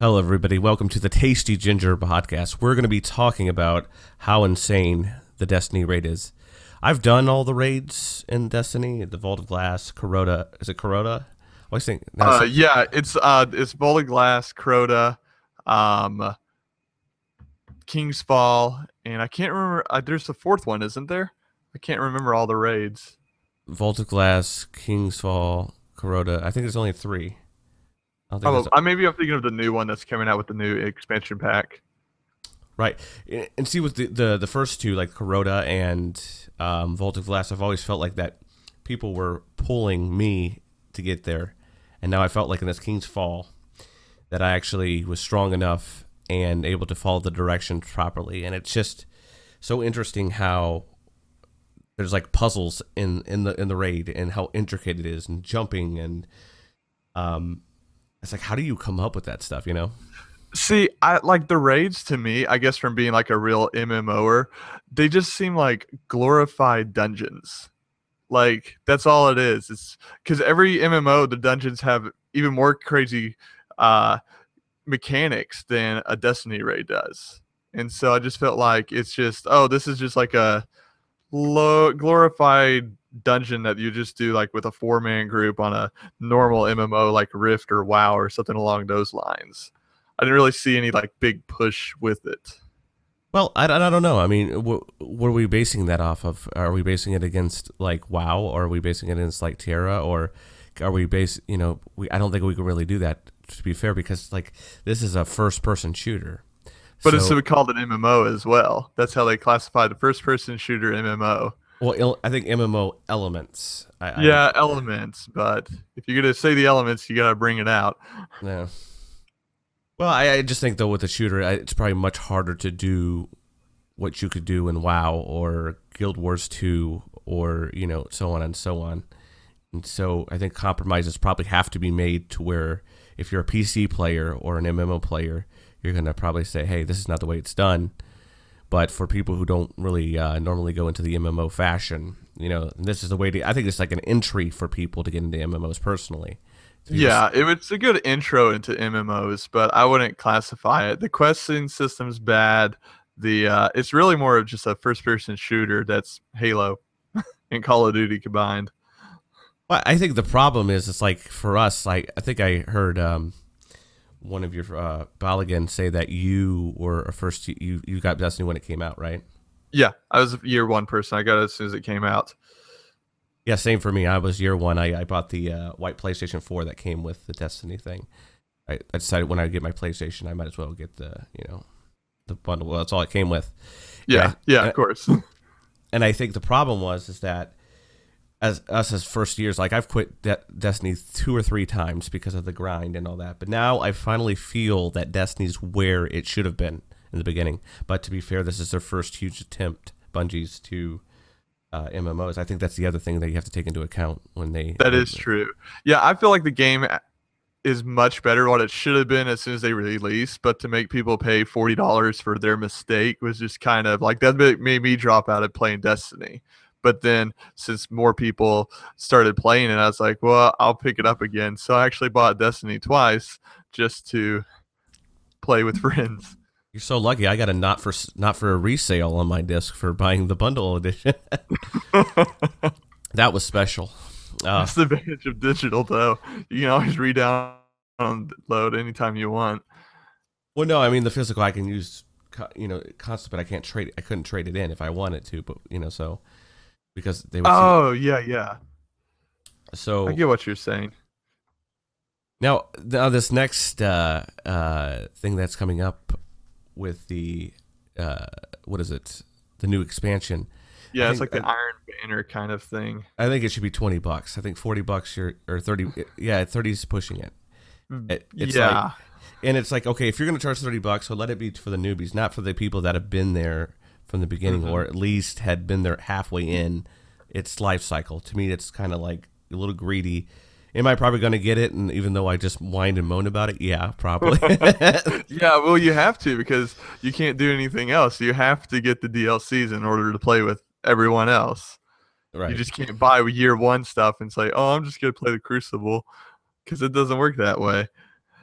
Hello, everybody. Welcome to the Tasty Ginger podcast. We're going to be talking about how insane the Destiny raid is. I've done all the raids in Destiny. The Vault of Glass, Crota. Is it Crota? I always think. no, Uh, yeah, it's uh, it's Vault of Glass, Crota, um, King's Fall, and I can't remember. Uh, there's a fourth one, isn't there? I can't remember all the raids. Vault of Glass, King's Fall, Crota. I think there's only three. I don't think Oh, I maybe I'm thinking of the new one that's coming out with the new expansion pack. Right, and see with the, the the first two, like Corota and um, Vault of Glass, I've always felt like that people were pulling me to get there, and now I felt like in this King's Fall that I actually was strong enough and able to follow the directions properly, and it's just so interesting how there's like puzzles in in the in the raid and how intricate it is and jumping and um it's like how do you come up with that stuff you know See, I like the raids to me. I guess from being like a real MMOer, they just seem like glorified dungeons. Like that's all it is. It's because every MMO, the dungeons have even more crazy uh, mechanics than a Destiny raid does. And so I just felt like it's just oh, this is just like a low glorified dungeon that you just do like with a four man group on a normal MMO like Rift or WoW or something along those lines. I didn't really see any like big push with it. Well, I, I don't know. I mean, what, what are we basing that off of? Are we basing it against like WoW, or are we basing it against like TERA, or are we base? You know, we I don't think we can really do that. To be fair, because like this is a first-person shooter. But it's So- so called an MMO as well. That's how they classify the first person shooter MMO. Well, I think MMO elements. I, I- yeah, elements, but if you're gonna say the elements, you gotta bring it out. Yeah. Well, I, I just think though with the shooter, I, it's probably much harder to do what you could do in WoW or Guild Wars Two or you know so on and so on. And so I think compromises probably have to be made to where if you're a PC player or an MMO player, you're gonna probably say, "Hey, this is not the way it's done." But for people who don't really uh, normally go into the MMO fashion, you know, this is the way to. I think it's like an entry for people to get into MMOs personally. Yeah, it, it's a good intro into MMOs, but I wouldn't classify it. The questing system's bad. The uh, it's really more of just a first person shooter that's Halo and Call of Duty combined. Well, I think the problem is it's like for us, like I think I heard um, one of your uh, Balogun say that you were a first you you got Destiny when it came out, right? Yeah, I was a year one person. I got it as soon as it came out. Yeah, same for me. I was year one. I, I bought the uh, white PlayStation Four that came with the Destiny thing. I, I decided when I get my PlayStation, I might as well get the you know the bundle. Well, that's all it came with. Yeah, Yeah, yeah, of course. and I think the problem was is that as us as first years, like I've quit De- Destiny two or three times because of the grind and all that, but now I finally feel that Destiny's where it should have been in the beginning. But to be fair, this is their first huge attempt, Bungie's to uh, MMOs. I think that's the other thing that you have to take into account when they. That is true. Yeah, I feel like the game is much better what it should have been as soon as they released, but to make people pay forty dollars for their mistake was just kind of like that made me drop out of playing Destiny. But then since more people started playing it, I was like, well, I'll pick it up again. So I actually bought Destiny twice just to play with friends. You're so lucky. I got a not for not for a resale on my disc for buying the bundle edition. that was special. Uh, That's the advantage of digital, though. You can always re-download anytime you want. Well, no, I mean the physical I can use, you know, constant, but I can't trade. I couldn't trade it in if I wanted to, but you know, so because they would. see- Oh yeah, yeah. so I get what you're saying. now, now this next uh, uh, thing that's coming up with the uh, what is it? The new expansion. Yeah, it's think like the Iron Banner kind of thing. I think it should be twenty bucks. I think forty bucks or or thirty. Yeah, thirty's pushing it. It- it's yeah, like- and it's like okay, if you're going to charge thirty bucks, so let it be for the newbies, not for the people that have been there from the beginning, Mhm. or at least had been there halfway in its life cycle. To me, it's kind of like a little greedy. Am I probably going to get it? And even though I just whined and moan about it, yeah, probably. yeah. Well, you have to because you can't do anything else. You have to get the DLCs in order to play with everyone else. right. You just can't buy year one stuff and say, "Oh, I'm just gonna play the Crucible," because it doesn't work that way.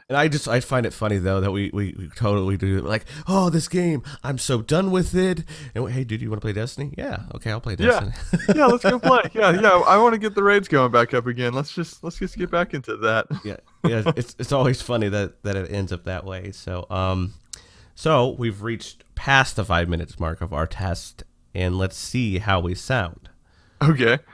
And I just I find it funny though that we, we, we totally do like oh this game I'm so done with it and we, hey dude you want to play Destiny yeah okay I'll play Destiny Yeah. Yeah, let's go play. Yeah, yeah. I want to get the raids going back up again. Let's just let's just get back into that. yeah yeah it's it's always funny that that it ends up that way so um so we've reached past the five minutes mark of our test and let's see how we sound Okay.